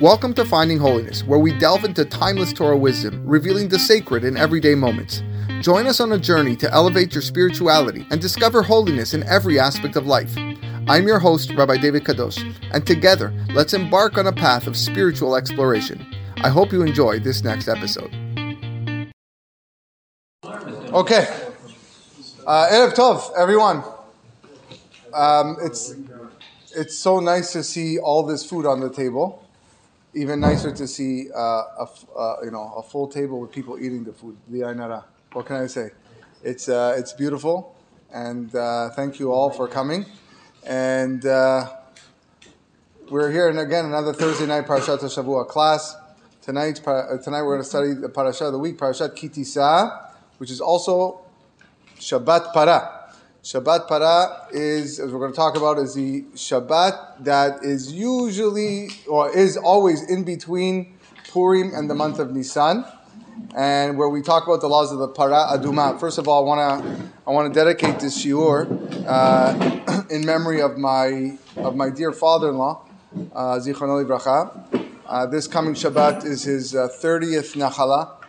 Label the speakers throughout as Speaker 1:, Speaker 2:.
Speaker 1: Welcome to Finding Holiness, where we delve into timeless Torah wisdom, revealing the sacred in everyday moments. Join us on a journey to elevate your spirituality and discover holiness in every aspect of life. I'm your host, Rabbi David Kadosh, and together, let's embark on a path of spiritual exploration. I hope you enjoy this next episode. Okay. Uh, Erev Tov, everyone. Um, it's, it's so nice to see all this food on the table. Even nicer to see uh, a, uh, you know, a full table with people eating the food. What can I say? It's, uh, it's beautiful, and uh, thank you all for coming. And uh, we're here, and again, another Thursday night Parashat Shavua class. Tonight, uh, tonight we're going to study the Parashat of the week, Parashat Ki Tisa, which is also Shabbat Para. Shabbat Para is, as we're going to talk about, is the Shabbat that is usually or is always in between Purim and the month of Nisan, and where we talk about the laws of the Para Aduma. First of all, I want to I want to dedicate this shiur uh, in memory of my of my dear father-in-law, uh, Zichron Bracha. Uh, this coming Shabbat is his uh, 30th Nachala,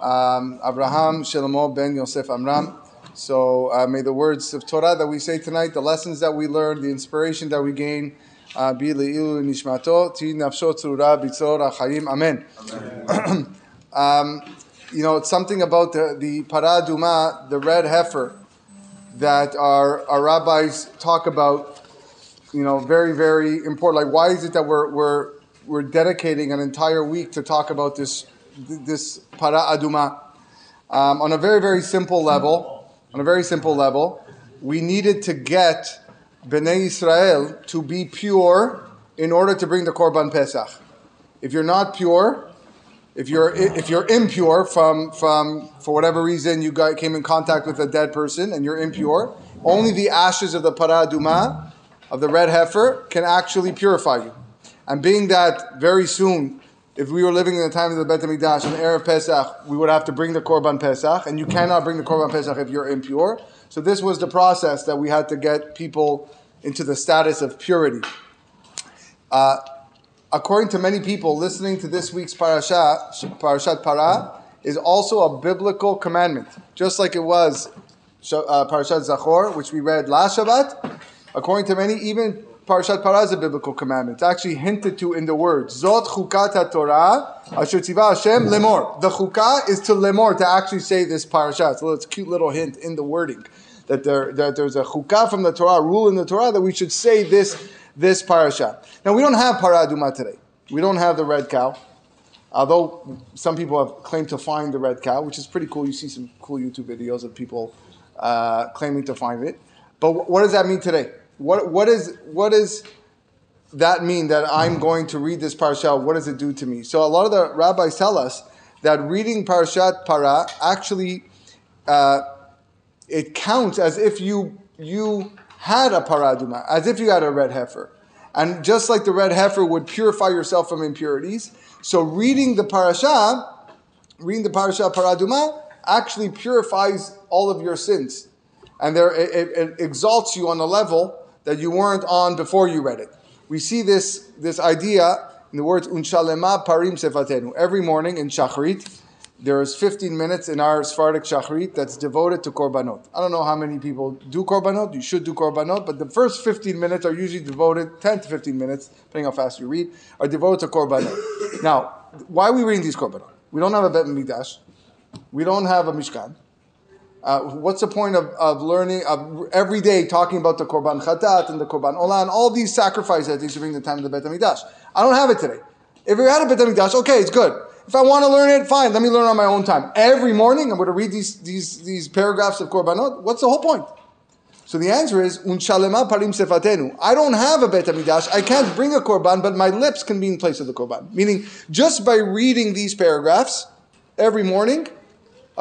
Speaker 1: um, Abraham Shlomo ben Yosef Amram. So uh, may the words of Torah that we say tonight, the lessons that we learn, the inspiration that we gain, uh, be leilu nishmato, ti nafsho tzura bitzor achayim. Amen. um, you know, it's something about the, the paraduma, the red heifer, that our, our rabbis talk about, you know, very, very important. Like, why is it that we're, we're, we're dedicating an entire week to talk about this, this para aduma? Um, on a very, very simple level, on a very simple level, we needed to get Bnei Israel to be pure in order to bring the Korban Pesach. If you're not pure, if you're if you're impure from from for whatever reason you got came in contact with a dead person and you're impure, only the ashes of the paraduma of the red heifer can actually purify you. And being that very soon if we were living in the time of the Bet HaMikdash and the of Pesach, we would have to bring the Korban Pesach, and you cannot bring the Korban Pesach if you're impure. So this was the process that we had to get people into the status of purity. Uh, according to many people, listening to this week's parasha, Parashat Para, is also a biblical commandment, just like it was uh, Parashat Zachor, which we read last Shabbat. According to many, even Parashat Para is a biblical commandment. It's actually hinted to in the words. Zot chukat Torah asher tzivah Hashem lemor. The chukah is to lemor, to actually say this parasha. So it's a cute little hint in the wording that, there, that there's a chukah from the Torah, rule in the Torah, that we should say this, this parasha. Now, we don't have paraduma today. We don't have the red cow. Although some people have claimed to find the red cow, which is pretty cool. You see some cool YouTube videos of people uh, claiming to find it. But what does that mean today? What, what, is, what does that mean that I'm going to read this parasha? What does it do to me? So a lot of the rabbis tell us that reading parashat para actually uh, it counts as if you you had a paraduma, as if you had a red heifer. And just like the red heifer would purify yourself from impurities, so reading the parasha, reading the parasha paraduma, actually purifies all of your sins. And there, it, it, it exalts you on a level that you weren't on before you read it. We see this, this idea in the words unshalema parim sefatenu. Every morning in Shachrit, there is 15 minutes in our Sephardic Shachrit that's devoted to Korbanot. I don't know how many people do Korbanot, you should do Korbanot, but the first 15 minutes are usually devoted, 10 to 15 minutes, depending how fast you read, are devoted to Korbanot. now, why are we reading these Korbanot? We don't have a Bet Mikdash, we don't have a Mishkan, uh, what's the point of, of learning of every day talking about the korban chatat and the korban olah and all these sacrifices that used to bring the time of the Bet Hamikdash? I don't have it today. If you had a Bet Hamikdash, okay, it's good. If I want to learn it, fine. Let me learn on my own time. Every morning, I'm going to read these these these paragraphs of korbanot. What's the whole point? So the answer is unshalema parim sefatenu. I don't have a Bet Hamikdash. I can't bring a korban, but my lips can be in place of the korban. Meaning, just by reading these paragraphs every morning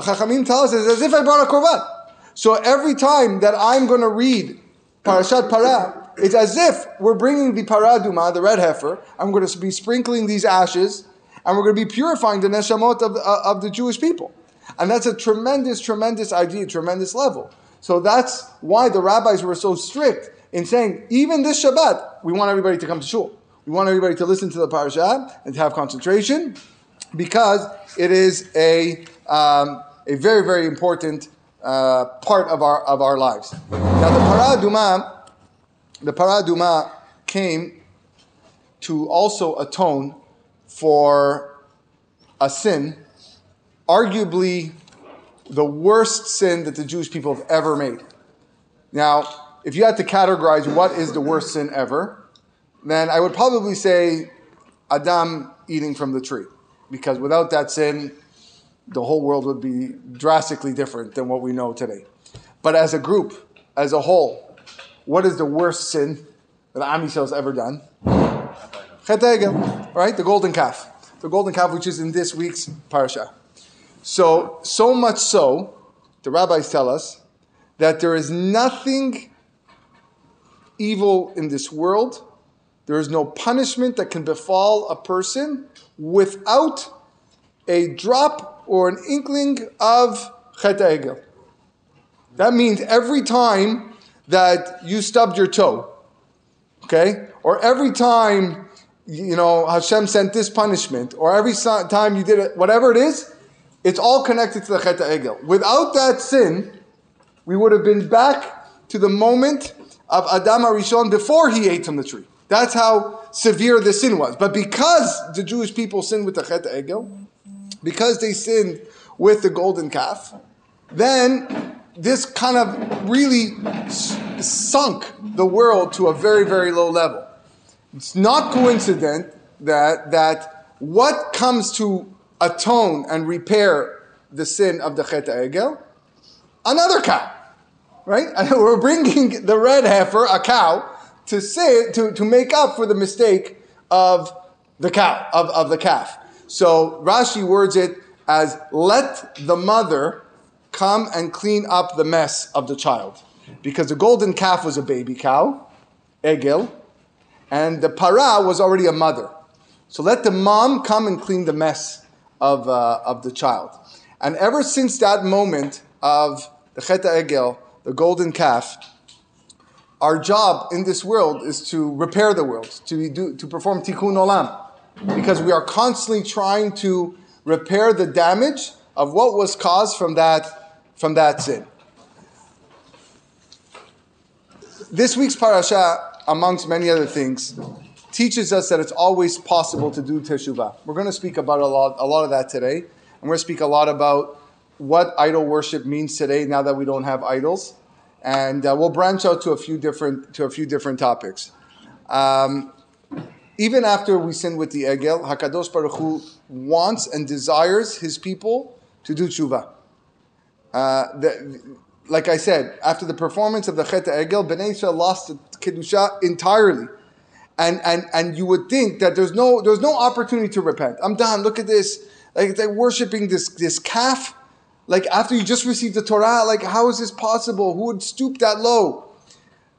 Speaker 1: Chachamim tells us as if I brought a korban. So every time that I'm going to read Parashat Para, it's as if we're bringing the paraduma, the red heifer, I'm going to be sprinkling these ashes, and we're going to be purifying the neshamot of, uh, of the Jewish people. And that's a tremendous, tremendous idea, tremendous level. So that's why the rabbis were so strict in saying, even this Shabbat, we want everybody to come to shul. We want everybody to listen to the parasha and to have concentration because it is a, um, a very, very important uh, part of our, of our lives. Now, the paraduma, the paraduma came to also atone for a sin, arguably the worst sin that the Jewish people have ever made. Now, if you had to categorize what is the worst sin ever, then I would probably say Adam eating from the tree. Because without that sin, the whole world would be drastically different than what we know today. But as a group, as a whole, what is the worst sin that Am has ever done? Right? The golden calf. The golden calf, which is in this week's parasha. So, so much so, the rabbis tell us that there is nothing evil in this world. There is no punishment that can befall a person without a drop or an inkling of chet egel. That means every time that you stubbed your toe, okay, or every time you know Hashem sent this punishment, or every time you did it, whatever it is, it's all connected to the chet egel. Without that sin, we would have been back to the moment of Adam Arishon before he ate from the tree. That's how severe the sin was. But because the Jewish people sinned with the Chet Egel, because they sinned with the golden calf, then this kind of really sunk the world to a very, very low level. It's not coincident that, that what comes to atone and repair the sin of the Chet Egel? Another cow, right? We're bringing the red heifer, a cow, to say to, to make up for the mistake of the cow of, of the calf. So Rashi words it as let the mother come and clean up the mess of the child. Because the golden calf was a baby cow, Egel, and the para was already a mother. So let the mom come and clean the mess of, uh, of the child. And ever since that moment of the Cheta Egel, the golden calf, our job in this world is to repair the world, to, do, to perform tikkun olam, because we are constantly trying to repair the damage of what was caused from that, from that sin. This week's parasha, amongst many other things, teaches us that it's always possible to do teshuvah. We're going to speak about a lot, a lot of that today, and we're going to speak a lot about what idol worship means today now that we don't have idols and uh, we'll branch out to a few different to a few different topics. Um, even after we sin with the egel, Hakadosh Baruch Hu wants and desires His people to do tshuva. Uh, the, like I said, after the performance of the Chet Egel, Bnei Israel lost the kedusha entirely, and and and you would think that there's no there's no opportunity to repent. I'm done. Look at this. Like they're worshiping this this calf like after you just received the Torah, like how is this possible? Who would stoop that low?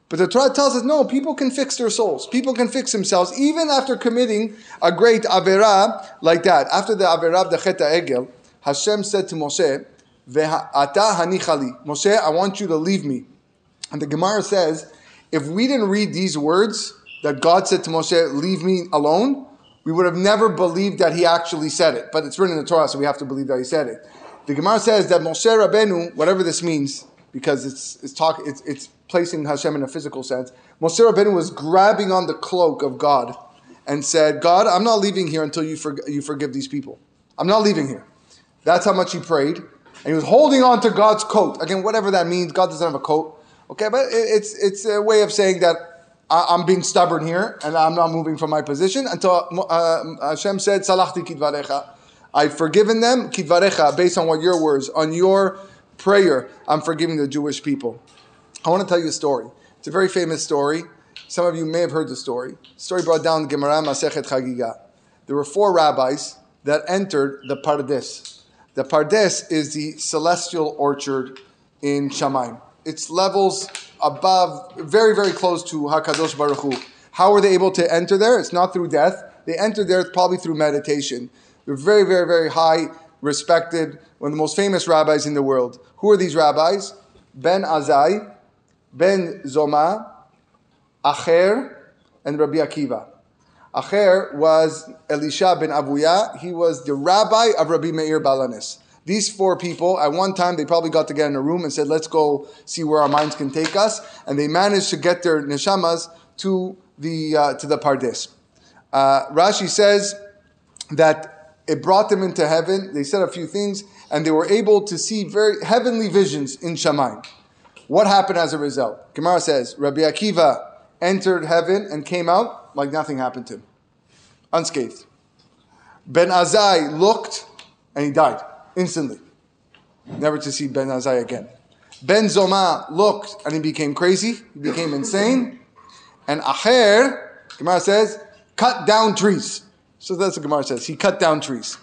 Speaker 1: But the Torah tells us no, people can fix their souls. People can fix themselves even after committing a great Averah like that. After the Averah of the Chet Egel, Hashem said to Moshe, Ve'ata hanichali. Moshe, I want you to leave me. And the Gemara says, if we didn't read these words that God said to Moshe, leave me alone, we would have never believed that he actually said it. But it's written in the Torah, so we have to believe that he said it. The Gemara says that Moshe Rabbeinu, whatever this means, because it's it's talk it's, it's placing Hashem in a physical sense. Moshe Rabbeinu was grabbing on the cloak of God and said, "God, I'm not leaving here until you for, you forgive these people. I'm not leaving here." That's how much he prayed, and he was holding on to God's coat. Again, whatever that means, God doesn't have a coat. Okay, but it's it's a way of saying that I'm being stubborn here and I'm not moving from my position until uh, Hashem said, "Salachti kidvarecha." I've forgiven them, kidvarecha, based on what your words, on your prayer, I'm forgiving the Jewish people. I want to tell you a story. It's a very famous story. Some of you may have heard the story. Story brought down Gemara Masechet Chagiga. There were four rabbis that entered the Pardes. The Pardes is the celestial orchard in Shamaim. It's levels above, very, very close to Hakadosh Baruch Hu. How were they able to enter there? It's not through death. They entered there probably through meditation. They're very, very, very high, respected, one of the most famous rabbis in the world. Who are these rabbis? Ben Azai, Ben Zoma, Acher, and Rabbi Akiva. Acher was Elisha ben Avuya. He was the rabbi of Rabbi Meir Baal HaNes. These four people, at one time, they probably got together in a room and said, let's go see where our minds can take us. And they managed to get their neshamas to the, uh, to the Pardes. Uh, Rashi says that it brought them into heaven. They said a few things, and they were able to see very heavenly visions in Shamayim. What happened as a result? Gemara says, Rabbi Akiva entered heaven and came out like nothing happened to him, unscathed. Ben Azai looked and he died instantly, never to see Ben Azai again. Ben Zoma looked and he became crazy, he became insane. And Acher, Gemara says, cut down trees. So that's what Gemara says. He cut down trees.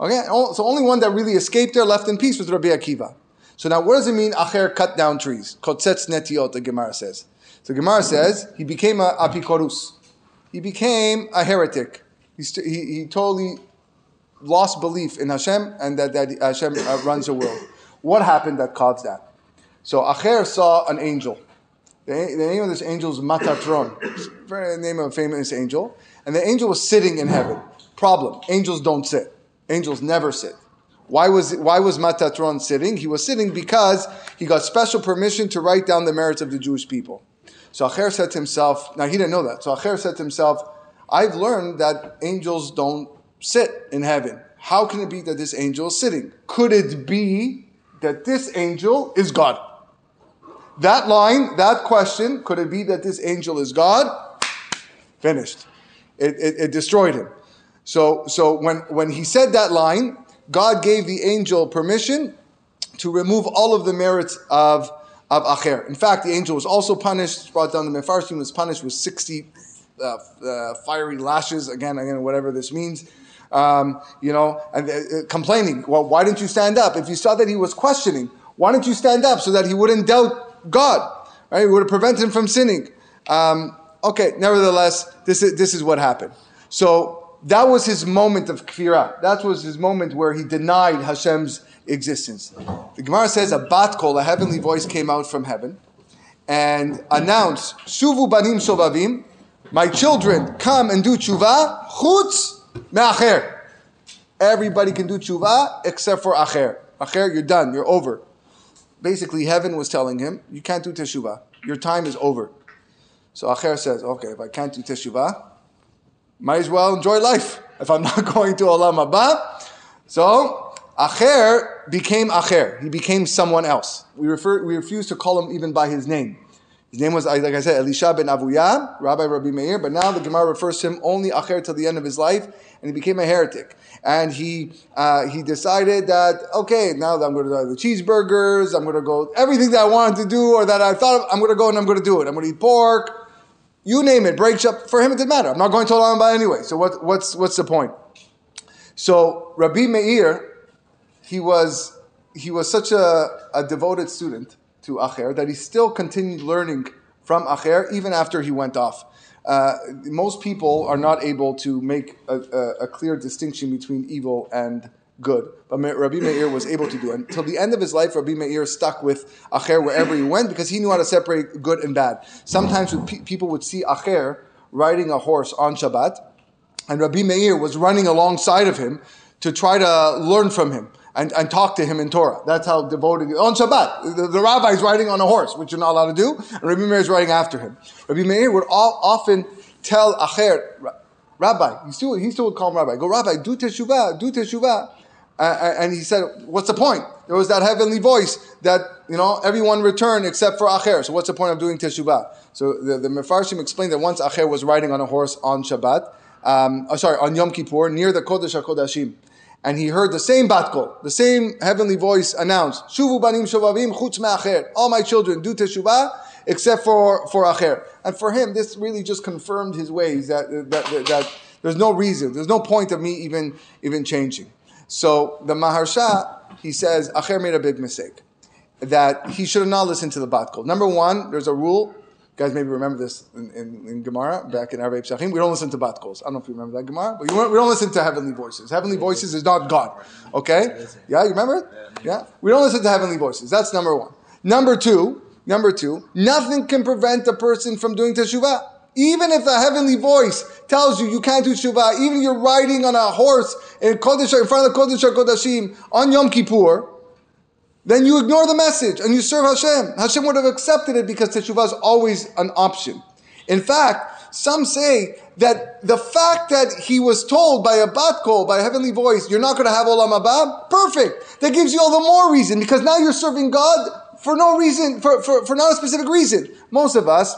Speaker 1: Okay, so only one that really escaped there, left in peace, was Rabbi Akiva. So now, what does it mean? Acher cut down trees. Kotzetz netiot. The Gemara says. So Gemara says he became a apikorus. He became a heretic. He, he, he totally lost belief in Hashem and that, that Hashem uh, runs the world. What happened that caused that? So Acher saw an angel. The, the name of this angel is Matatron. The name of a famous angel. And the angel was sitting in heaven. Problem: angels don't sit. Angels never sit. Why was, why was Matatron sitting? He was sitting because he got special permission to write down the merits of the Jewish people. So Acher said to himself, now he didn't know that. So Acher said to himself, I've learned that angels don't sit in heaven. How can it be that this angel is sitting? Could it be that this angel is God? That line, that question, could it be that this angel is God? Finished. It, it, it destroyed him. So, so when, when he said that line, God gave the angel permission to remove all of the merits of, of Acher. In fact, the angel was also punished, brought down the Mefarshim, was punished with 60 uh, uh, fiery lashes, again, again, whatever this means. Um, you know, and, uh, uh, complaining, well, why didn't you stand up? If you saw that he was questioning, why didn't you stand up so that he wouldn't doubt God? Right? It would have prevented him from sinning. Um, okay, nevertheless, this is, this is what happened. So that was his moment of kfirah. That was his moment where he denied Hashem's existence. The Gemara says a bat kol, a heavenly voice came out from heaven and announced, Shuvu banim shovavim, my children, come and do tshuva, chutz me'acher. Everybody can do tshuva except for acher. Acher, you're done, you're over. Basically, heaven was telling him, you can't do teshuvah. Your time is over. So Acher says, okay, if I can't do teshuvah, might as well enjoy life if I'm not going to Olam Haba. So, Acher became Acher. He became someone else. We, refer, we refuse to call him even by his name. His name was, like I said, Elisha ben Avuya, Rabbi Rabbi Meir, but now the Gemara refers to him only Acher till the end of his life, and he became a heretic. And he uh, he decided that, okay, now that I'm going to do the cheeseburgers, I'm going to go, everything that I wanted to do or that I thought of, I'm going to go and I'm going to do it. I'm going to eat pork, you name it, breaks up. For him, it didn't matter. I'm not going to Olam Haba anyway. So what, what's, what's the point? So Rabbi Meir, he was, he was such a, a devoted student to Acher that he still continued learning from Acher even after he went off. Uh, most people are not able to make a, a, a clear distinction between evil and good. But Rabbi Meir was able to do. Until the end of his life, Rabbi Meir stuck with Acher wherever he went because he knew how to separate good and bad. Sometimes people would see Acher riding a horse on Shabbat, and Rabbi Meir was running alongside of him to try to learn from him. And, and talk to him in Torah. That's how devoted on Shabbat. The, the rabbi is riding on a horse, which you're not allowed to do, and Rabbi Meir is riding after him. Rabbi Meir would all, often tell Acher, Rabbi, he still, he still would call him Rabbi, go Rabbi, do teshuvah, do teshuvah. And he said, "What's the point?" There was that heavenly voice that you know everyone returned except for Acher. So what's the point of doing teshuvah? So the, the Mefarshim explained that once Acher was riding on a horse on Shabbat, um, oh, sorry, on Yom Kippur near the Kodesh Hakodashim, and he heard the same batkol, the same heavenly voice announce, "Shuvu banim shovavim chutz me'acher." All my children do teshuvah except for for Acher. And for him, this really just confirmed his ways that that, that, that there's no reason, there's no point of me even even changing. So the Maharsha, he says, Acher made a big mistake. That he should have not listened to the Bat Kol. Number one, there's a rule. You guys maybe remember this in, in, in Gemara, back in Arvei Pshachim. We don't listen to Bat Kols. I don't know if you remember that Gemara, but we don't listen to heavenly voices. Heavenly voices is not God. Okay? Yeah, you remember it? Yeah? We don't listen to heavenly voices. That's number one. Number two, number two, nothing can prevent a person from doing teshuvah. Even if the heavenly voice tells you you can't do tshuva, even you're riding on a horse in Kodesh, in front of the Kodesh Kodashim on Yom Kippur, then you ignore the message and you serve Hashem. Hashem would have accepted it because teshuvah is always an option. In fact, some say that the fact that he was told by a bat kol, by a heavenly voice, you're not going to have olam haba, perfect. That gives you all the more reason because now you're serving God for no reason, for, for, for not a specific reason. Most of us,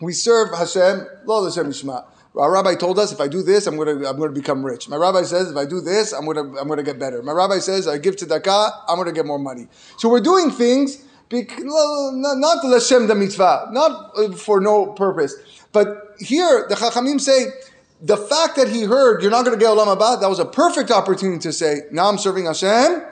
Speaker 1: we serve Hashem, lo Hashem Yishma. Our rabbi told us if I do this, I'm going to I'm to become rich. My rabbi says if I do this, I'm going to I'm to get better. My rabbi says I give tzedakah, I'm going to get more money. So we're doing things not the Hashem the mitzvah, not uh, for no purpose. But here the Chachamim say the fact that he heard you're not going to get olam haba, that was a perfect opportunity to say now I'm serving Hashem,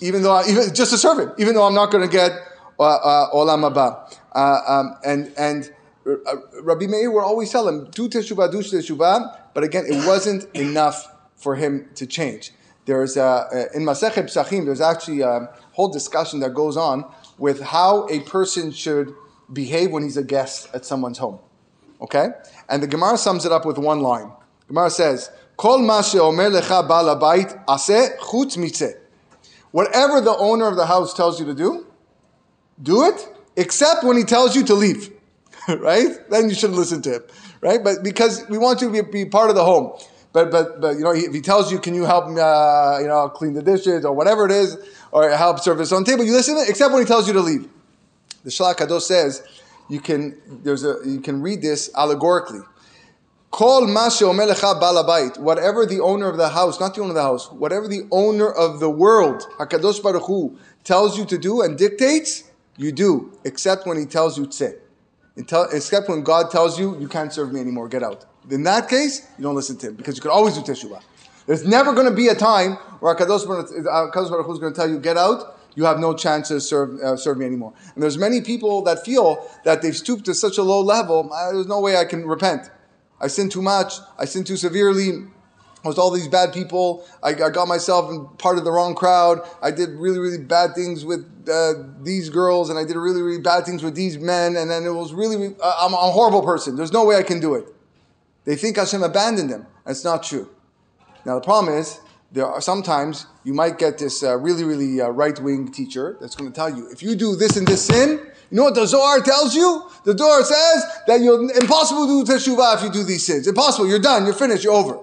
Speaker 1: even though I, even just to serve Him, even though I'm not going to get uh, uh, olam haba. Uh, um, and and uh, Rabbi Meir would always tell him, do teshuvah, do teshuvah, but again, it wasn't enough for him to change. There's a, in Masechet Psachim, there's actually a whole discussion that goes on with how a person should behave when he's a guest at someone's home. Okay? And the Gemara sums it up with one line. Gemara says, Kol ma she'omer lecha bal ase chutz mitzeh. Whatever the owner of the house tells you to do, do it, except when he tells you to leave. right? Then you should listen to him, right? But because we want you to be, be part of the home. But but but you know, if he tells you, can you help uh, you know clean the dishes or whatever it is, or help serve his own table, you listen, except when he tells you to leave. The Shlach Kadosh says you can there's a you can read this allegorically. Call balabait. Whatever the owner of the house, not the owner of the house, whatever the owner of the world, Hakadosh Baruch Hu, tells you to do and dictates, you do, except when he tells you tzeh except when God tells you, you can't serve me anymore, get out. In that case, you don't listen to him because you can always do teshuvah. There's never going to be a time where Hakadosh Baruch Hu is going to tell you, get out. You have no chance to serve uh, serve me anymore. And there's many people that feel that they've stooped to such a low level. There's no way I can repent. I sin too much. I sin too severely. Was all these bad people. I, I, got myself in part of the wrong crowd. I did really, really bad things with uh, these girls, and I did really, really bad things with these men. And then it was really, uh, I'm, I'm, a horrible person. There's no way I can do it. They think Hashem abandoned them. That's not true. Now the problem is, there are sometimes you might get this uh, really, really uh, right wing teacher that's going to tell you if you do this and this sin, you know what the Zohar tells you? The Zohar says that you're impossible to do teshuvah if you do these sins. Impossible. You're done. You're finished. You're over.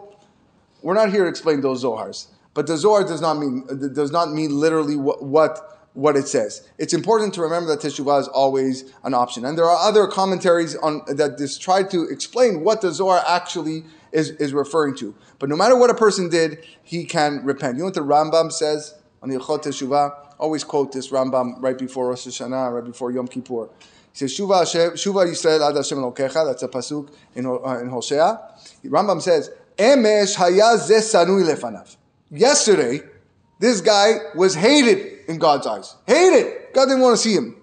Speaker 1: We're not here to explain those Zohars, but the Zohar does not mean does not mean literally what, what what it says. It's important to remember that teshuvah is always an option, and there are other commentaries on that just try to explain what the Zohar actually is, is referring to. But no matter what a person did, he can repent. You know what the Rambam says on the Ilchot Teshuvah? Always quote this Rambam right before Rosh Hashanah, right before Yom Kippur. He says, Shuva Shuva Yisrael ad Hashem. That's a pasuk in, uh, in Hosea. Rambam says, Emesh hayaz sanui lefanav. Yesterday, this guy was hated in God's eyes. Hated. God didn't want to see him.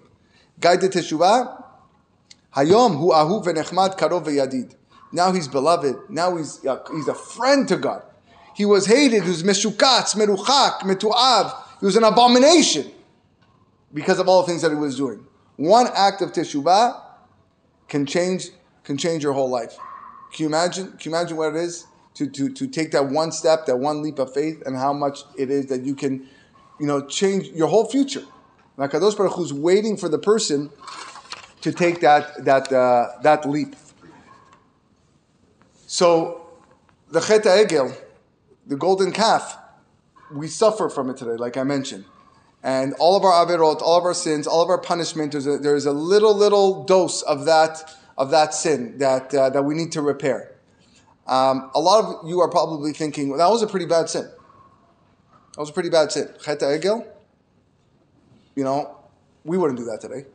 Speaker 1: Guy did teshuvah. Hayom hu ahu v'nechmad karov v'yadid. Now he's beloved. Now he's, uh, he's a friend to God. He was hated. He was meshukatz, meruchak, metu'av. He was an abomination because of all the things that he was doing. One act of teshuvah can change, can change your whole life. Can you imagine? Can you imagine what it is? To, to, to take that one step, that one leap of faith, and how much it is that you can, you know, change your whole future. Like Kadosh Baruch Hu's waiting for the person to take that that uh, that leap. So the Chet Egel, the golden calf, we suffer from it today, like I mentioned. And all of our averot, all of our sins, all of our punishment, there's a, there's a little, little dose of that, of that sin that, uh, that we need to repair. Um, a lot of you are probably thinking, well, that was a pretty bad sin. That was a pretty bad sin. Chet Egel, you know, we wouldn't do that today.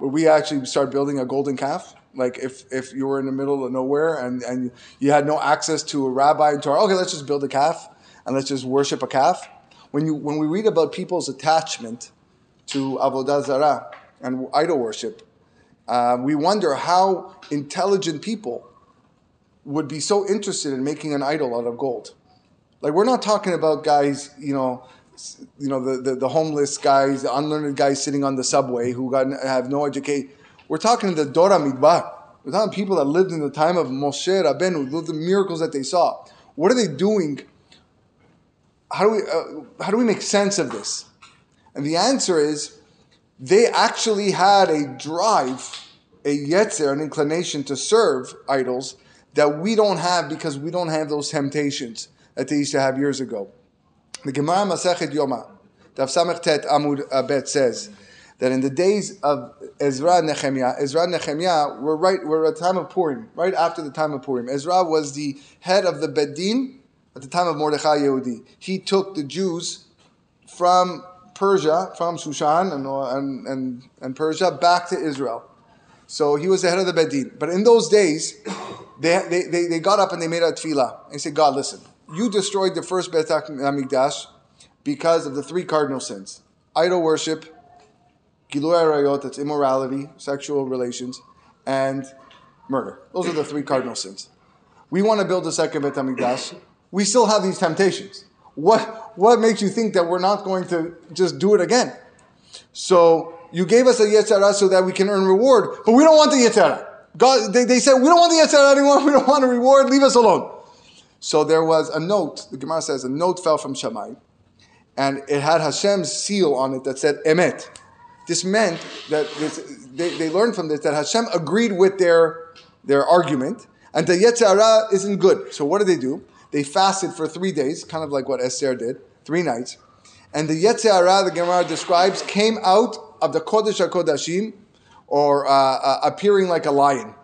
Speaker 1: Would we actually start building a golden calf? Like if, if you were in the middle of nowhere and, and you had no access to a rabbi and Torah, okay, let's just build a calf and let's just worship a calf. When, you, when we read about people's attachment to Avodah Zarah and idol worship, uh, we wonder how intelligent people would be so interested in making an idol out of gold. Like we're not talking about guys, you know, you know the, the, the homeless guys, the unlearned guys sitting on the subway who got have no education. We're talking the Dora Midbar. We're talking people that lived in the time of Moshe Rabbeinu, the miracles that they saw. What are they doing? How do we uh, how do we make sense of this? And the answer is, they actually had a drive, a yetzer, an inclination to serve idols that we don't have because we don't have those temptations that they used to have years ago. The Gemara Masechet Yoma, Daf Samech Tet Amud Bet says that in the days of Ezra and Nehemiah, Ezra and Nehemiah were right, were at the time of Purim, right after the time of Purim. Ezra was the head of the Beit Din at the time of Mordechai Yehudi. He took the Jews from Persia, from Shushan and, and, and, and Persia, back to Israel. So he was the head of the Beit Din. But in those days, they, they, they, they got up and they made a tefillah. They said, God, listen, you destroyed the first Bet HaMikdash because of the three cardinal sins. Idol worship, Gilui Arayot, that's immorality, sexual relations, and murder. Those are the three cardinal sins. We want to build a second Bet HaMikdash. We still have these temptations. What, what makes you think that we're not going to just do it again? So you gave us a Yetzirah so that we can earn reward, but we don't want the Yetzirah. God, they, they said, we don't want the Yetzirah anymore, we don't want a reward, leave us alone. So there was a note, the Gemara says, a note fell from Shamayim, and it had Hashem's seal on it that said Emet. This meant that this, they, they learned from this that Hashem agreed with their, their argument, and the Yetzirah isn't good. So what did they do? They fasted for three days, kind of like what Esther did, three nights. And the Yetzirah, the Gemara describes, came out of the Kodesh HaKodashim, or uh, uh, appearing like a lion.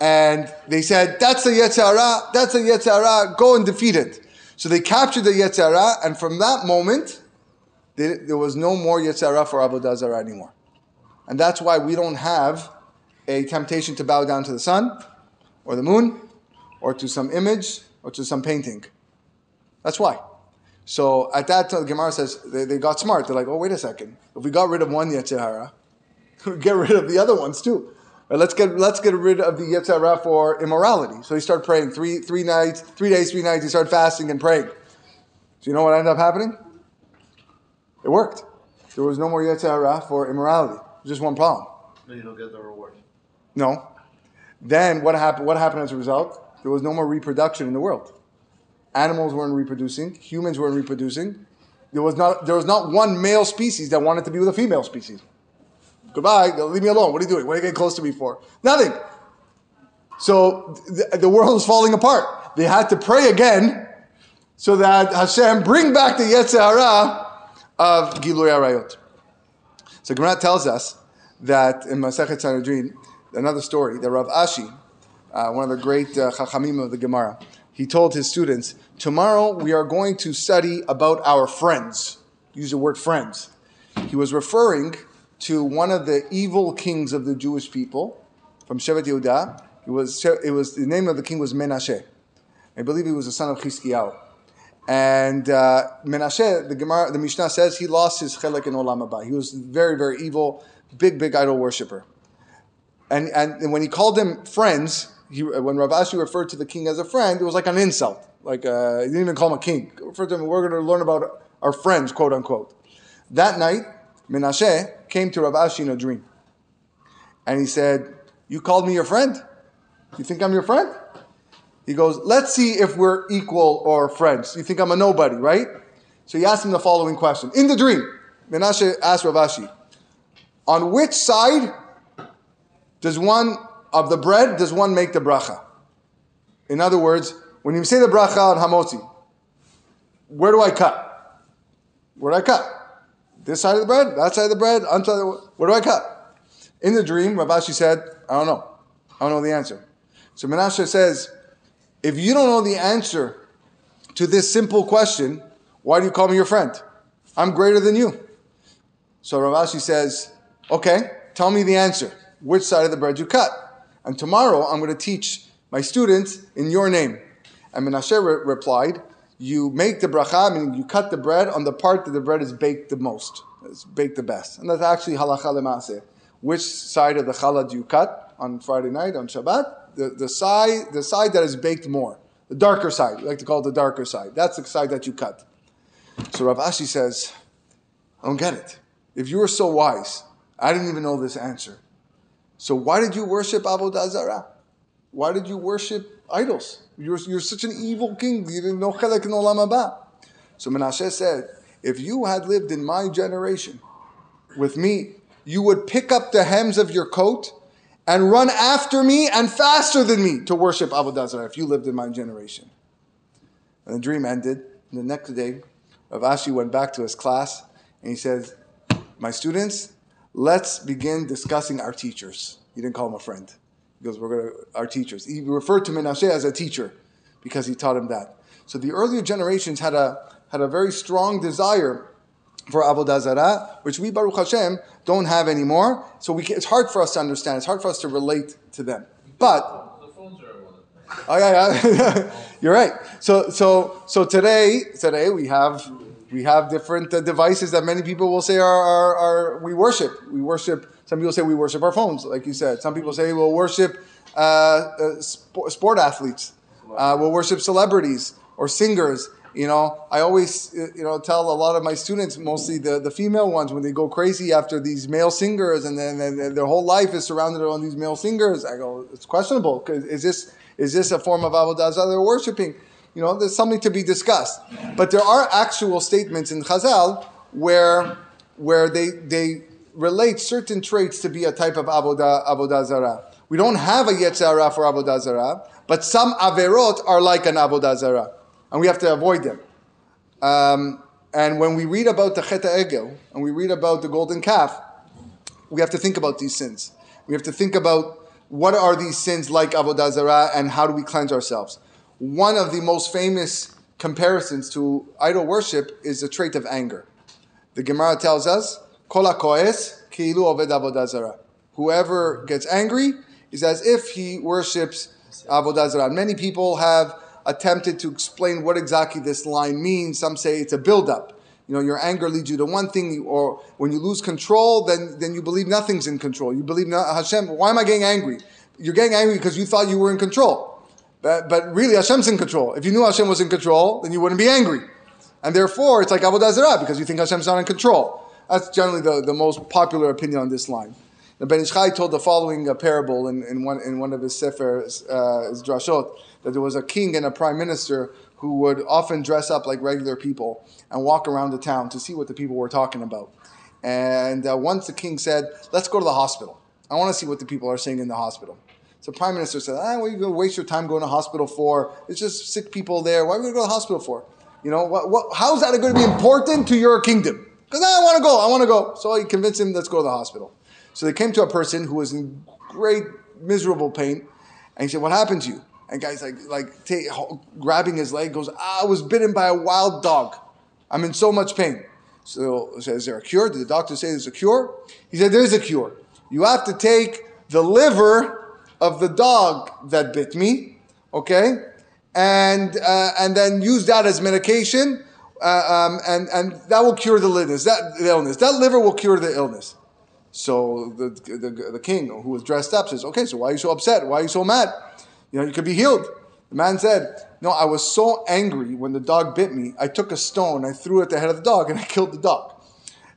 Speaker 1: And they said, that's the Yetzirah, that's the Yetzirah, go and defeat it. So they captured the Yetzirah, and from that moment, they, there was no more Yetzirah for Avodah Zarah anymore. And that's why we don't have a temptation to bow down to the sun, or the moon, or to some image or to some painting. That's why. So at that time, Gemara says they, they got smart. They're like, oh, wait a second. If we got rid of one Yetzirah, we get rid of the other ones too. Right, let's get let's get rid of the Yetzirah for immorality. So he started praying three three nights, three days, three nights. He started fasting and praying. So you know what ended up happening? It worked. There was no more Yetzirah for immorality. Just one problem.
Speaker 2: No, you don't get the reward.
Speaker 1: No. Then what happened? What happened as a result? there was no more reproduction in the world. Animals weren't reproducing, humans weren't reproducing. There was not, there was not one male species that wanted to be with a female species. Goodbye, leave me alone. What are you doing? What are you getting close to me for? Nothing. So the, the world was falling apart. They had to pray again so that Hashem bring back the Yetzirah of Gilui Arayot. So Gemara tells us that in Masechet Sanhedrin, another story, that Rav Ashi, uh, one of the great uh, Chachamim of the Gemara. He told his students, Tomorrow we are going to study about our friends. Use the word friends. He was referring to one of the evil kings of the Jewish people from Shevet Yehuda. It was, it was the name of the king was Menashe. I believe he was the son of Chizkiyahu. And uh, Menashe, the Gemara, the Mishnah says he lost his chelek in Olam Haba. He was very, very evil, big, big idol worshiper. And, and when he called them friends, he, when Rav Ashi referred to the king as a friend, it was like an insult. Like uh, he didn't even call him a king. Referred to him. We're going to learn about our friends, quote unquote. That night, Menashe came to Rav Ashi in a dream, and he said, "You called me your friend. You think I'm your friend?" He goes, "Let's see if we're equal or friends. You think I'm a nobody, right?" So he asked him the following question in the dream. Menashe asked Rav Ashi, "On which side does one of the bread does one make the bracha? In other words, when you say the bracha on hamotzi, where do I cut? Where do I cut? This side of the bread, that side of the bread, where do I cut? In the dream, Rav Ashi said, I don't know. I don't know the answer. So Menashe says, if you don't know the answer to this simple question, why do you call me your friend? I'm greater than you. So Rav Ashi says, okay, tell me the answer. Which side of the bread you cut? And tomorrow I'm going to teach my students in your name. And Menashe re- replied, You make the bracha, meaning you cut the bread on the part that the bread is baked the most, it's baked the best. And that's actually halacha lemase. Which side of the challah do you cut on Friday night, on Shabbat? The, the, side, the side that is baked more. The darker side. We like to call it the darker side. That's the side that you cut. So Rav Ashi says, I don't get it. If you were so wise, I didn't even know this answer. So why did you worship Avodah Zarah? Why did you worship idols? You're, you're such an evil king. You didn't know chelek in olam haba. So Menashe said, if you had lived in my generation with me, you would pick up the hems of your coat and run after me and faster than me to worship Avodah Zarah if you lived in my generation. And the dream ended. And the next day, Rav Ashi went back to his class and he says, My students, let's begin discussing our teachers. He didn't call him a friend. He goes, We're going to, our teachers. He referred to Menashe as a teacher because he taught him that. So the earlier generations had a, had a very strong desire for Avodah Zarah, which we, Baruch Hashem, don't have anymore. So we can, it's hard for us to understand. It's hard for us to relate to them. But Oh yeah, yeah. You're right. So so so today today we have we have different uh, devices that many people will say are, are, are we worship. We worship. Some people say we worship our phones, like you said. Some people say we'll worship uh, uh, sport, sport, athletes. Uh, we'll worship celebrities or singers. You know, I always uh, you know tell a lot of my students, mostly the, the female ones, when they go crazy after these male singers, and then their whole life is surrounded around these male singers. I go, it's questionable because is this is this a form of avodah zarah they're worshiping? You know, there's something to be discussed. But there are actual statements in Chazal where where they they relate certain traits to be a type of avodah avodah zarah. We don't have a yetzer hara for avodah zarah, but some averot are like an avodah zarah and we have to avoid them. Um, and when we read about the Chet Egel and we read about the golden calf, we have to think about these sins. We have to think about what are these sins like Avodah Zarah and how do we cleanse ourselves. One of the most famous comparisons to idol worship is the trait of anger. The Gemara tells us, Kol koes ki'ilu oved Avodah. Whoever gets angry is as if he worships Avodah. Many people have attempted to explain what exactly this line means. Some say it's a buildup. You know, your anger leads you to one thing, or when you lose control, then, then you believe nothing's in control. You believe Hashem. Why am I getting angry? You're getting angry because you thought you were in control. But, but really, Hashem's in control. If you knew Hashem was in control, then you wouldn't be angry. And therefore, it's like Avodah Zarah because you think Hashem's not in control. That's generally the, the most popular opinion on this line. The Ben Ish Chai told the following uh, parable in, in, one, in one of his sefer, uh, his drashot that there was a king and a prime minister who would often dress up like regular people and walk around the town to see what the people were talking about. And uh, once the king said, Let's go to the hospital. I want to see what the people are saying in the hospital. So prime minister said, ah, What are you going to waste your time going to hospital for? It's just sick people there. Why are we going to go to hospital for? You know, what, what, how is that going to be important to your kingdom? Because I want to go. I want to go. So he convinced him, Let's go to the hospital. So they came to a person who was in great, miserable pain. And he said, What happened to you? And guy's like, like take, grabbing his leg, goes, ah, I was bitten by a wild dog. I'm in so much pain. So said, is there a cure? Did the doctor say there's a cure? He said, there's a cure. You have to take the liver of the dog that bit me, okay? And, uh, and then use that as medication, uh, um, and, and that will cure the illness, that, the illness. That liver will cure the illness. So the, the, the king, who was dressed up, says, okay, so why are you so upset? Why are you so mad? You know, you could be healed. The man said, No, I was so angry when the dog bit me. I took a stone, I threw it at the head of the dog, and I killed the dog.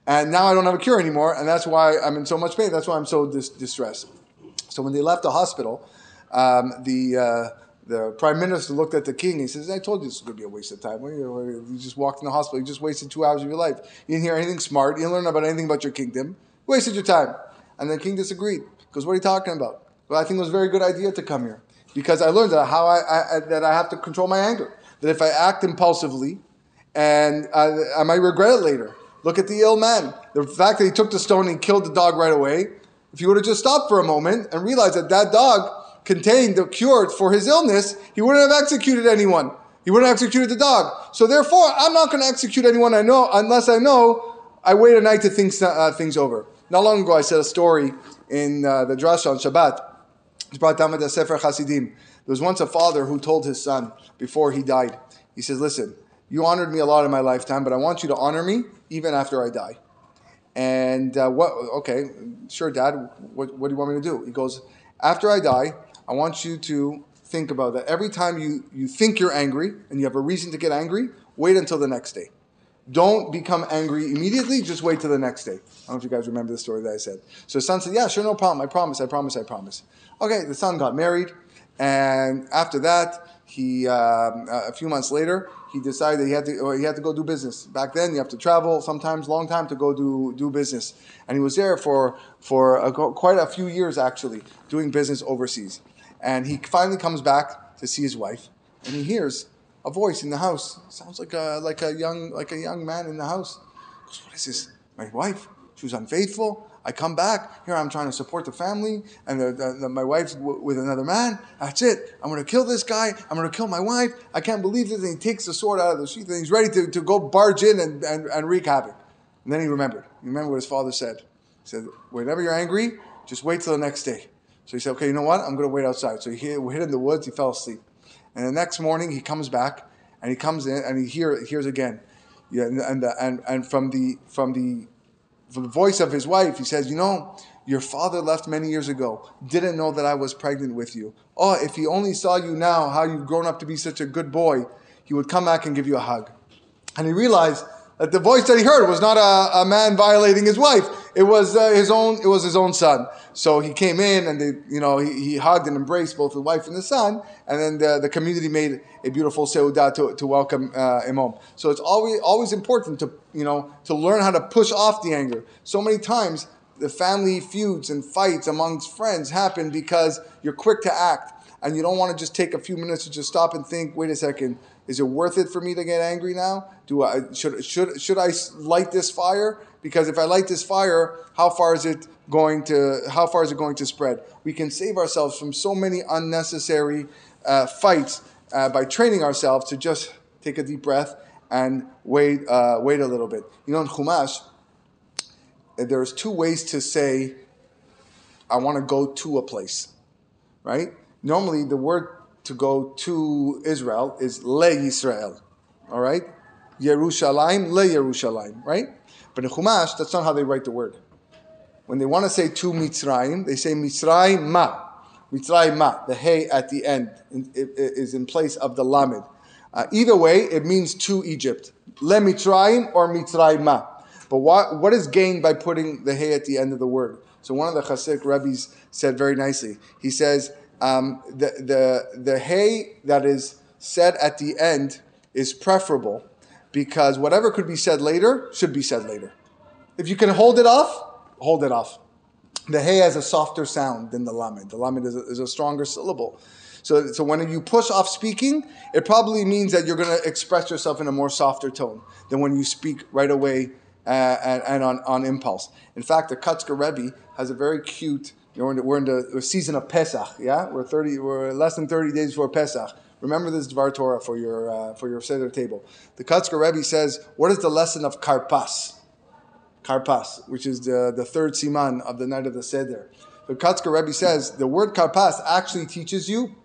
Speaker 1: And now I don't have a cure anymore, and that's why I'm in so much pain. That's why I'm so dis- distressed. So when they left the hospital, um, the uh, the prime minister looked at the king. And he says, "I told you this was going to be a waste of time. You, you just walked in the hospital. You just wasted two hours of your life. You didn't hear anything smart. You didn't learn about anything about your kingdom. You wasted your time." And the king disagreed because what are you talking about? Well, I think it was a very good idea to come here because I learned that how I, I, that I have to control my anger. That if I act impulsively, and I, I might regret it later. Look at the ill man. The fact that he took the stone and killed the dog right away. If he would have just stopped for a moment and realized that that dog contained the cure for his illness, he wouldn't have executed anyone. He wouldn't have executed the dog. So therefore, I'm not going to execute anyone I know unless I know I wait a night to think uh, things over. Not long ago, I said a story in uh, the drasha on Shabbat it's brought down by the Sefer Hasidim. There was once a father who told his son before he died, he says, Listen, you honored me a lot in my lifetime, but I want you to honor me even after I die. And uh, what, okay, sure, dad, what, what do you want me to do? He goes, After I die, I want you to think about that. Every time you, you think you're angry and you have a reason to get angry, wait until the next day. don't become angry immediately. Just wait till the next day. I don't know if you guys remember the story that I said. So son said, "Yeah, sure, no problem. I promise. I promise. I promise." Okay, the son got married, and after that, he um, a few months later he decided he had to or he had to go do business. Back then, you have to travel sometimes long time to go do do business, and he was there for for a, quite a few years actually doing business overseas. And he finally comes back to see his wife, and he hears a voice in the house. Sounds like a like a young like a young man in the house. He goes, what is this? My wife. She was unfaithful. I come back here. I'm trying to support the family, and the, the, the, my wife's w- with another man. That's it. I'm going to kill this guy. I'm going to kill my wife. I can't believe this. And he takes the sword out of the sheath, and he's ready to, to go barge in and, and, and wreak havoc. And then he remembered. He remembered what his father said. He said, "Whenever you're angry, just wait till the next day." So he said, "Okay, you know what? I'm going to wait outside." So he hid, hid in the woods. He fell asleep. And the next morning he comes back and he comes in and he hear, hears again. Yeah, and, and, and, and from, the, from, the, the voice of his wife, he says, You know, your father left many years ago, didn't know that I was pregnant with you. Oh, if he only saw you now, how you've grown up to be such a good boy, he would come back and give you a hug. And he realized that the voice that he heard was not a, a man violating his wife. It was uh, his own. It was his own son. So he came in and they, you know, he, he, hugged and embraced both the wife and the son. And then the, the community made a beautiful seudah to, to welcome uh, home. So it's always always important to you know to learn how to push off the anger. So many times the family feuds and fights amongst friends happen because you're quick to act and you don't want to just take a few minutes to just stop and think. Wait a second is it worth it for me to get angry now? Do I should should should I light this fire? Because if I light this fire, how far is it going to how far is it going to spread? We can save ourselves from so many unnecessary uh, fights uh, by training ourselves to just take a deep breath and wait uh, wait a little bit. You know, in Chumash, there's two ways to say I want to go to a place, right? Normally, the word to go to Israel is Le Yisrael. All right? Yerushalayim, Le Yerushalayim, right? But in Chumash, that's not how they write the word. When they want to say to Mitzrayim, they say Mitzrayim ma. Mitzrayim ma. The hey at the end is in place of the lamed. Uh, either way, it means to Egypt. Le Mitzrayim or Mitzrayim ma. But what, what is gained by putting the hey at the end of the word? So one of the Hasidic rabbis said very nicely. He says, um, the, the, the hay that is said at the end is preferable because whatever could be said later should be said later. If you can hold it off, hold it off. The hay has a softer sound than the lamed. The lamed is a, is a stronger syllable. So, so when you push off speaking, it probably means that you're going to express yourself in a more softer tone than when you speak right away uh, and, and on, on impulse. In fact, the Kotzker Rebbe has a very cute we're in, the, we're season of Pesach, yeah? We're 30, we're less than 30 days before Pesach. Remember this Dvar Torah for your, uh, for your Seder table. The Kotzker Rebbe says, what is the lesson of Karpas? Karpas, which is the, the third siman of the night of the Seder. The Kotzker Rebbe says, the word Karpas actually teaches you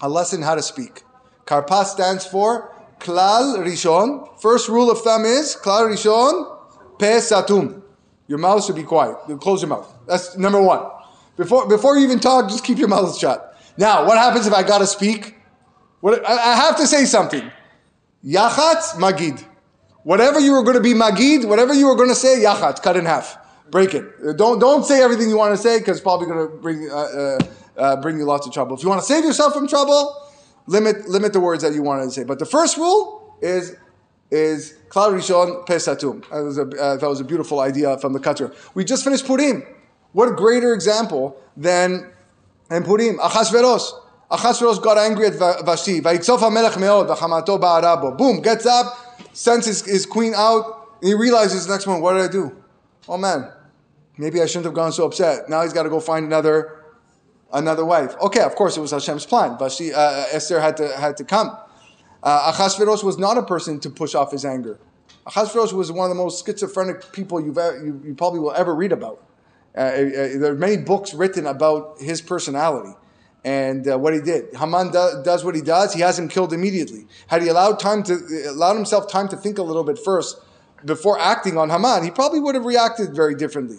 Speaker 1: a lesson how to speak. Karpas stands for Klal Rishon. First rule of thumb is Klal Rishon, Pe Satum. Your mouth should be quiet. You Close your mouth. That's number one. Before, before you even talk, just keep your mouth shut. Now, what happens if I got to speak? What, I, I have to say something. Yachatz magid. Whatever you were to be magid, whatever you were to say, yachatz, cut in half. Break it. Don't, don't say everything you want to say because it's probably to bring, uh, uh, uh, bring you lots of trouble. If you want to save yourself from trouble, limit, limit the words that you want to say. But the first rule is is Klal Rishon Pesatum. That was a, uh, that was a beautiful idea from the Katra. We just finished Purim. What greater example than in Purim? Achashverosh got angry at Vashti. Vayitzof HaMelech meod v'chamato ba'arabo. Boom, gets up, sends his, his queen out, and he realizes next moment, what did I do? Oh man, maybe I shouldn't have gone so upset. Now he's got to go find another another wife. Okay, of course it was Hashem's plan. Vashti, uh, Esther had to had to come. Uh, was not a person to push off his anger. Achashverosh was one of the most schizophrenic people you've you, you probably will ever read about. Uh, uh, there are many books written about his personality and uh, what he did. Haman do, does what he does. He has him killed immediately. Had he allowed time to allowed himself time to think a little bit first before acting on Haman, he probably would have reacted very differently.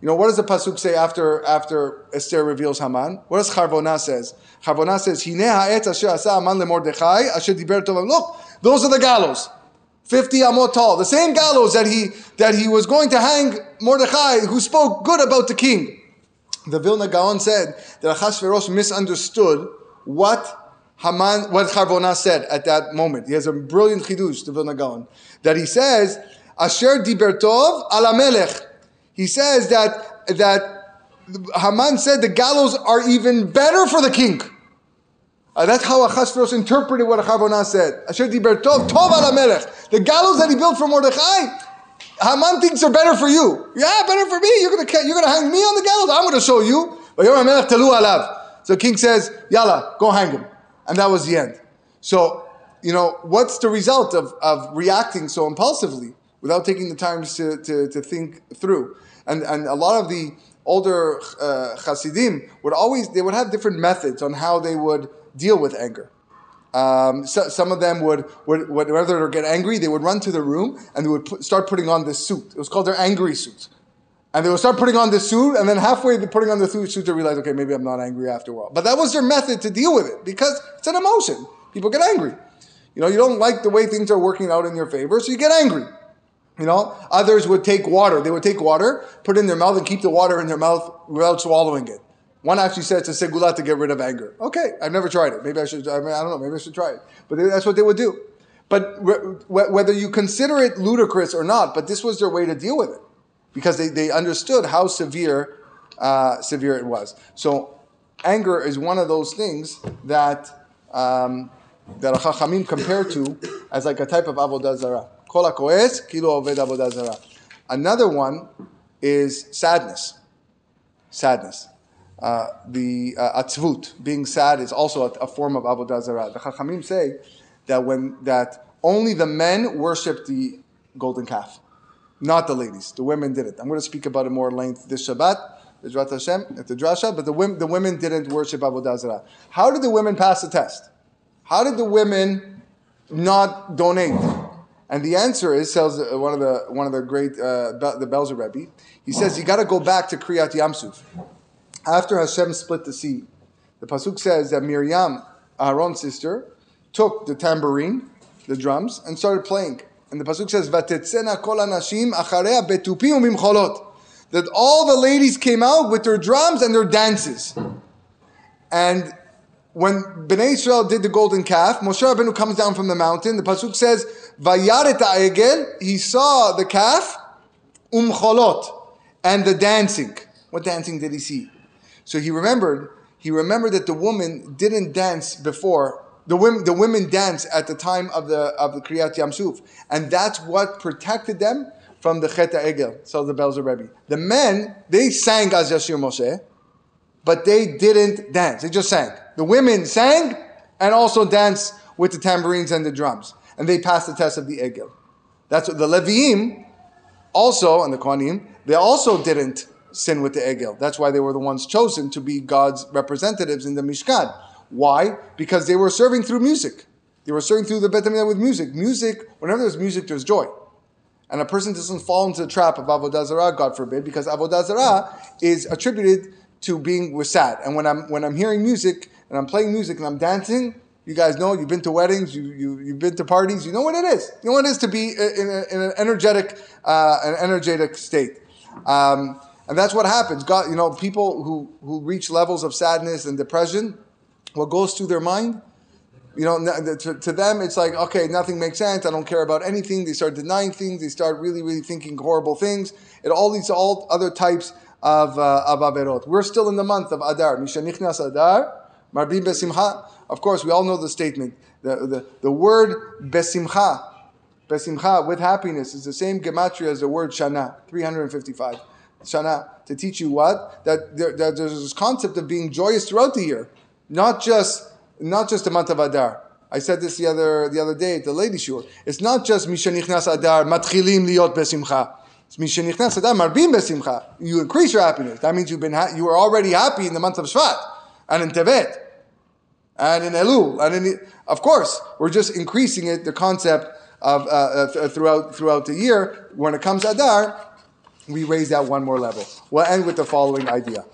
Speaker 1: You know, what does the pasuk say after after Esther reveals Haman? What does Charvona says? Charvona says, "Hine ha'et asher asa Haman lemordechai asher diber Look, those are the gallows. 50 amot tall. The same gallows that he, that he was going to hang Mordechai, who spoke good about the king. The Vilna Gaon said that Achashverosh misunderstood what Haman, what Charvona said at that moment. He has a brilliant chidush, the Vilna Gaon, that he says, Asher dibertov ala melech. He says that, that Haman said the gallows are even better for the king. Uh, that's how Achashverosh interpreted what Charvona said. Asher dibertov tov ala melech. The gallows that he built for Mordechai, Haman thinks are better for you. Yeah, better for me. You're gonna you're gonna hang me on the gallows. I'm gonna show you. So king says, Yalla, go hang him. And that was the end. So, you know, what's the result of, of reacting so impulsively without taking the time to, to, to think through? And, and a lot of the older uh, Hasidim would always, they would have different methods on how they would deal with anger. Um, so, some of them would, would, would, they get angry, they would run to the room and they would put, start putting on this suit. It was called their angry suit. And they would start putting on this suit, and then halfway putting on the suit, they realize, okay, maybe I'm not angry after all. But that was their method to deal with it because it's an emotion. People get angry. You know, you don't like the way things are working out in your favor, so you get angry. You know, others would take water. They would take water, put it in their mouth, and keep the water in their mouth without swallowing it. One actually said it's a segula to get rid of anger. Okay, I've never tried it. Maybe I should. I, mean, I don't know. Maybe I should try it. But that's what they would do. But whether you consider it ludicrous or not, but this was their way to deal with it because they, they understood how severe uh, severe it was. So anger is one of those things that um, that Chachamim compare to as like a type of avodah zarah. Kol kilo oved avodah zarah. Another one is sadness. Sadness. Uh, the uh, atzvut, being sad, is also a, a form of avodah zarah. The Chachamim say that when that only the men worship the golden calf not the ladies. The women did it. I'm going to speak about it more length this Shabbat, Bezrat Hashem, at the drasha, but the women, the women didn't worship Avodah Zarah. How did the women pass the test? How did the women not donate? And the answer is, tells one of the one of the great uh, the Belzer Rebbe. He says you got to go back to Kriyat Yamsuf. After Hashem split the sea, the pasuk says that Miriam, Aaron's sister, took the tambourine, the drums, and started playing. And the pasuk says, "Vatetzena kol anashim acharei betupim umimcholot." That all the ladies came out with their drums and their dances. And when Bnei Israel did the golden calf, Moshe Rabbeinu comes down from the mountain. The pasuk says, "Vayaret egel." He saw the calf, umcholot, and the dancing. What dancing did he see? So he remembered. He remembered that the woman didn't dance before the women, the women dance at the time of the of the Kriyat Yamsuf, and that's what protected them from the Chet Egel. So the Belzer Rebbe. The men they sang as Yashir Moshe, but they didn't dance. They just sang. The women sang and also danced with the tambourines and the drums, and they passed the test of the Egel. That's what the Leviim also and the Kohanim they also didn't sin with the Egel. That's why they were the ones chosen to be God's representatives in the Mishkan. Why? Because they were serving through music. They were serving through the Bet with music. Music, whenever there's music, there's joy. And a person doesn't fall into the trap of Avodah Zarah, God forbid, because Avodah Zarah is attributed to being sad. And when I'm, when I'm hearing music and I'm playing music and I'm dancing, you guys know, you've been to weddings, you, you, you've been to parties, you know what it is. You know what it is to be in, a, in an energetic, uh, an energetic state. Um, and that's what happens. God, you know, people who, who reach levels of sadness and depression, what goes through their mind. You know, to, to, them, it's like, okay, nothing makes sense. I don't care about anything. They start denying things. They start really, really thinking horrible things. It all leads to all other types of, uh, of averot. We're still in the month of Adar. Mishanichnas Adar, Marbim Besimcha. Of course, we all know the statement. The, the, the word Besimcha, Besimcha, with happiness, is the same gematria as the word Shana, 355. Shana, to teach you what? That, there, that there's this concept of being joyous throughout the year. Not just not just the month of Adar. I said this the other the other day at the lady shul. It's not just Mishanichnas Adar matchilim liot besimcha. It's Mishanichnas Adar marbim besimcha. You increase your happiness. That means you've been ha- you were already happy in the month of Shvat and in Tevet and in Elul and in of course we're just increasing it. The concept of uh, uh, throughout throughout the year. When it comes Adar, we raise that one more level. We'll end with the following idea.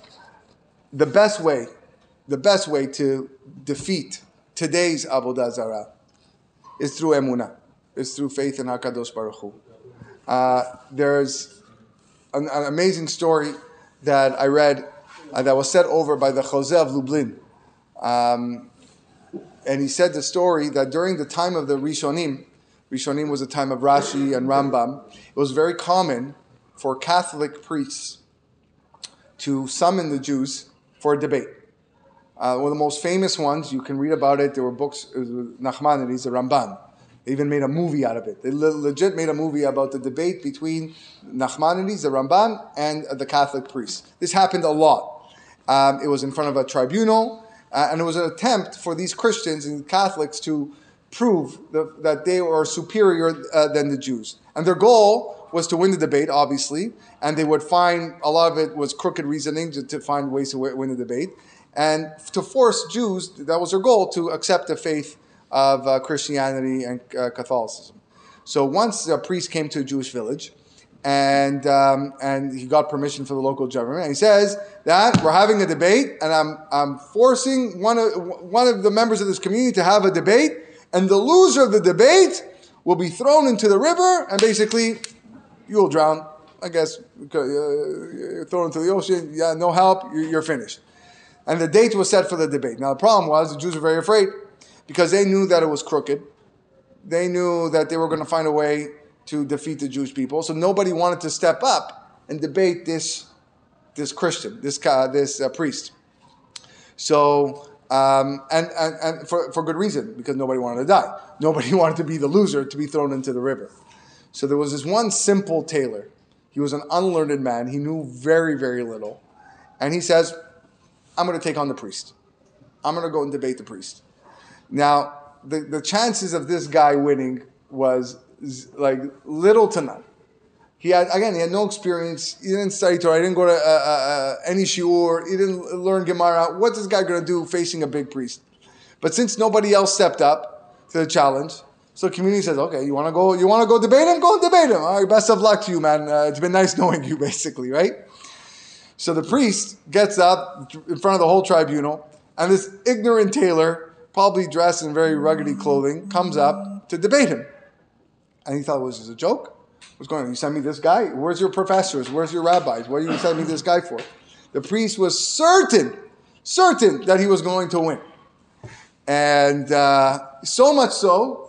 Speaker 1: The best way the best way to defeat today's Avodah Zarah is through Emunah. is through faith in Hakadosh Baruch Hu. Uh, there's an, an, amazing story that I read uh, that was set over by the Chozeh of Lublin. Um, and he said the story that during the time of the Rishonim, Rishonim was a time of Rashi and Rambam, it was very common for Catholic priests to summon the Jews for a debate. Uh, one of the most famous ones, you can read about it, there were books, Nachmanides, the Ramban. They even made a movie out of it. They le- legit made a movie about the debate between Nachmanides, the Ramban, and the Catholic priests. This happened a lot. Um, it was in front of a tribunal, uh, and it was an attempt for these Christians and Catholics to prove the, that they were superior uh, than the Jews. And their goal was to win the debate, obviously, and they would find a lot of it was crooked reasoning to, to find ways to win the debate, and to force Jews, that was their goal, to accept the faith of uh, Christianity and uh, Catholicism. So once a priest came to a Jewish village, and um, and he got permission from the local government. And he says that we're having a debate, and I'm I'm forcing one of one of the members of this community to have a debate, and the loser of the debate will be thrown into the river, and basically you'll drown. I guess uh, you're thrown into the ocean. Yeah, no help. You're finished. And the date was set for the debate. Now the problem was the Jews were very afraid because they knew that it was crooked. They knew that they were going to find a way to defeat the Jewish people. So nobody wanted to step up and debate this, this Christian, this, uh, this uh, priest. So, um, and, and, and for, for good reason, because nobody wanted to die. Nobody wanted to be the loser to be thrown into the river. So there was this one simple tailor. He was an unlearned man. He knew very, very little. And he says, I'm going to take on the priest. I'm going to go and debate the priest. Now, the, the chances of this guy winning was like little to none. He had again, he had no experience. He didn't study Torah. He didn't go to uh, uh, uh any shiur. He didn't learn Gemara. What's this guy going to do facing a big priest? But since nobody else stepped up to the challenge, so community says, "Okay, you want to go? You want to go debate him? Go debate him. All right, best of luck to you, man. Uh, it's been nice knowing you, basically, right?" So the priest gets up in front of the whole tribunal, and this ignorant tailor, probably dressed in very ruggedy clothing, comes up to debate him. And he thought, it was this a joke? What's going on? You sent me this guy? Where's your professors? Where's your rabbis? What are you sending me this guy for? The priest was certain, certain that he was going to win. And uh, so much so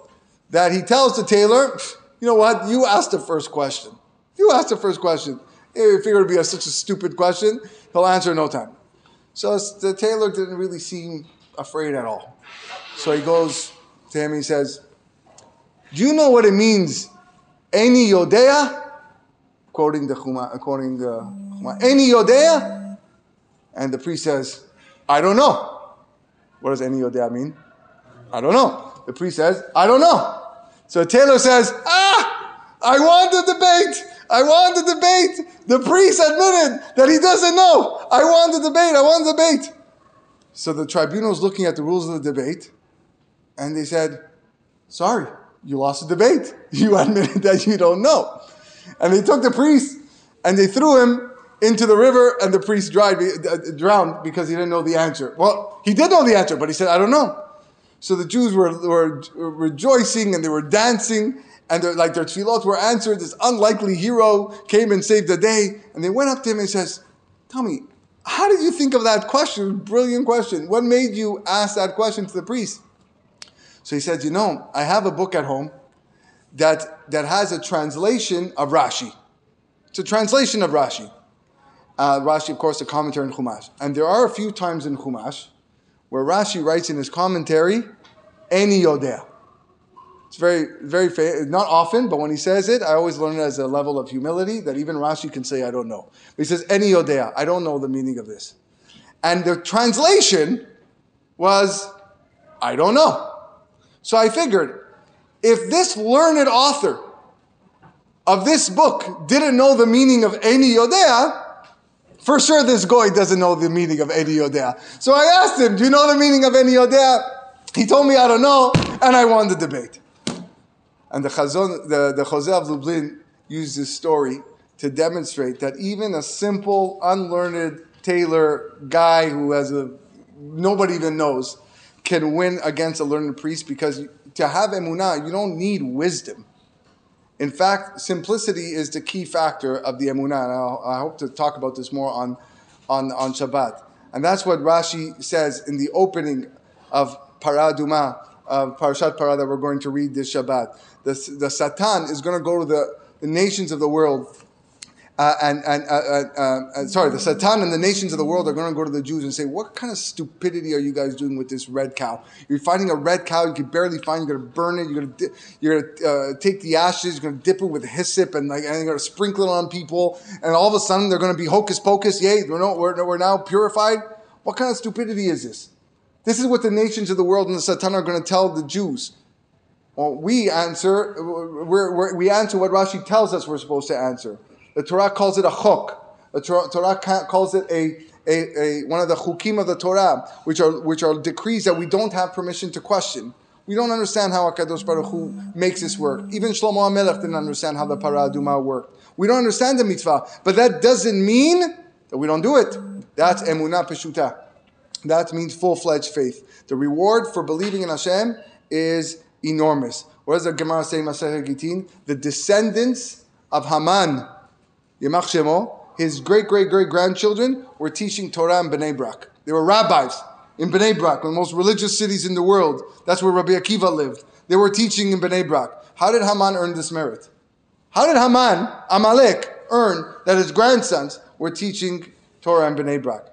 Speaker 1: that he tells the tailor, you know what? You asked the first question. You asked the first question. If it would be a, such a stupid question, he'll answer in no time. So the tailor didn't really seem afraid at all. So he goes to him, he says, do you know what it means? Eni Yodea? Quoting the Chuma, quoting the Chuma. Eni Yodea? And the priest says, I don't know. What does Eni Yodea mean? I don't know. The priest says, I don't know. So tailor says, Ah, I want the debate. I want the debate. The priest admitted that he doesn't know. I want the debate. I want the debate. So the tribunal is looking at the rules of the debate, and they said, Sorry, you lost the debate. You admitted that you don't know. And they took the priest and they threw him into the river, and the priest dried, uh, drowned because he didn't know the answer. Well, he did know the answer, but he said, I don't know. So the Jews were, were, rejoicing and they were dancing, and like their tefillot were answered. This unlikely hero came and saved the day, and they went up to him and says, Tell me, how did you think of that question? Brilliant question. What made you ask that question to the priest? So he said, You know, I have a book at home that, that has a translation of Rashi. It's a translation of Rashi. Uh, Rashi, of course, a commentary in Chumash. And there are a few times in Chumash where Rashi writes in his commentary, Eni Yodea. It's very, very, not often, but when he says it, I always learn it as a level of humility that even Rashi can say, I don't know. But he says, Eni Yodea. I don't know the meaning of this. And the translation was, I don't know. So I figured if this learned author of this book didn't know the meaning of Eni Yodea, for sure this guy doesn't know the meaning of Eni Yodea. So I asked him, Do you know the meaning of Eni Yodea? He told me, I don't know, and I won the debate. And the, Chazon, the, the Chozeh of Lublin used this story to demonstrate that even a simple, unlearned tailor guy who has a nobody even knows can win against a learned priest because to have emunah, you don't need wisdom. In fact, simplicity is the key factor of the emunah. And I'll, I hope to talk about this more on, on, on Shabbat. And that's what Rashi says in the opening of Parah Adumah, of Parashat Parah that we're going to read this Shabbat. The, the Satan is going to go to the, the nations of the world uh, and, and uh, uh, uh, sorry, the Satan and the nations of the world are going to go to the Jews and say, "What kind of stupidity are you guys doing with this red cow? You're finding a red cow you can barely find. You're going to burn it. You're going to you're going to uh, take the ashes. You're going to dip it with hyssop and like and you're going to sprinkle it on people. And all of a sudden they're going to be hocus pocus. Yay, we're, no, we're, we're now purified. What kind of stupidity is this? This is what the nations of the world and the Satan are going to tell the Jews. Well, we answer. We're, we answer what Rashi tells us we're supposed to answer. The Torah calls it a chok. The Torah calls it a, a, a, one of the chukim of the Torah, which are, which are decrees that we don't have permission to question. We don't understand how HaKadosh Baruch Hu makes this work. Even Shlomo HaMelech didn't understand how the Parah Adumah worked. We don't understand the mitzvah, but that doesn't mean that we don't do it. That's emunah peshuta. That means full-fledged faith. The reward for believing in Hashem is enormous. What does the Gemara say in Masechet Gitin? The descendants of Haman, Yemach Shemo, his great great great grandchildren were teaching Torah in Bnei Brak. They were rabbis in Bnei Brak, one of the most religious cities in the world. That's where Rabbi Akiva lived. They were teaching in Bnei Brak. How did Haman earn this merit? How did Haman, Amalek, earn that his grandsons were teaching Torah in Bnei Brak?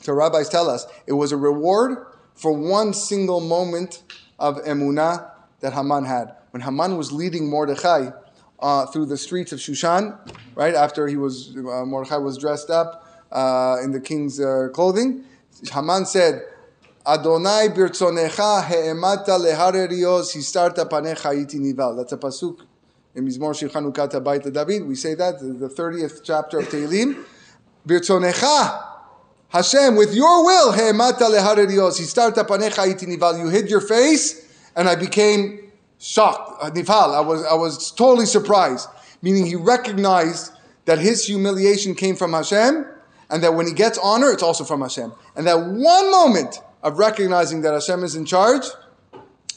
Speaker 1: So rabbis tell us it was a reward for one single moment of emunah that Haman had. When Haman was leading Mordechai uh, through the streets of Shushan, right after he was uh, Mordechai was dressed up uh, in the king's uh, clothing. Haman said, "Adonai birtzonecha he'emata leharerios histarta panecha iti nival." That's a pasuk in Mizmor Shir Chanukat Habayit David. We say that the thirtieth chapter of Tehillim. Birtzonecha. Hashem, with your will, he'emata leharerios histarta panecha iti nival. You hid your face, and I became shocked, uh, nifal. I was, I was totally surprised. Meaning he recognized that his humiliation came from Hashem, and that when he gets honor, it's also from Hashem. And that one moment of recognizing that Hashem is in charge,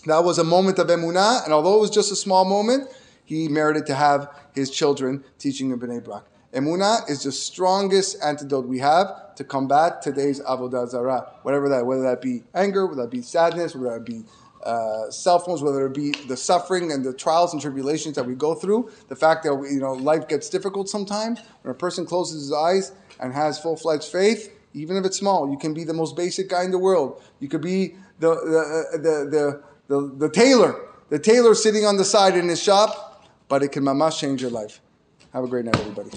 Speaker 1: that was a moment of emunah, and although it was just a small moment, he merited to have his children teaching in Bnei Brak. Emunah is the strongest antidote we have to combat today's avodah zarah, whatever that, whether that be anger, whether that be sadness, whether that be uh, cell phones, whether it be the suffering and the trials and tribulations that we go through, the fact that you know life gets difficult sometimes. When a person closes his eyes and has full fledged faith, even if it's small, you can be the most basic guy in the world. You could be the the the the, the, the tailor, the tailor sitting on the side in his shop, but it can mamash change your life. Have a great night, everybody.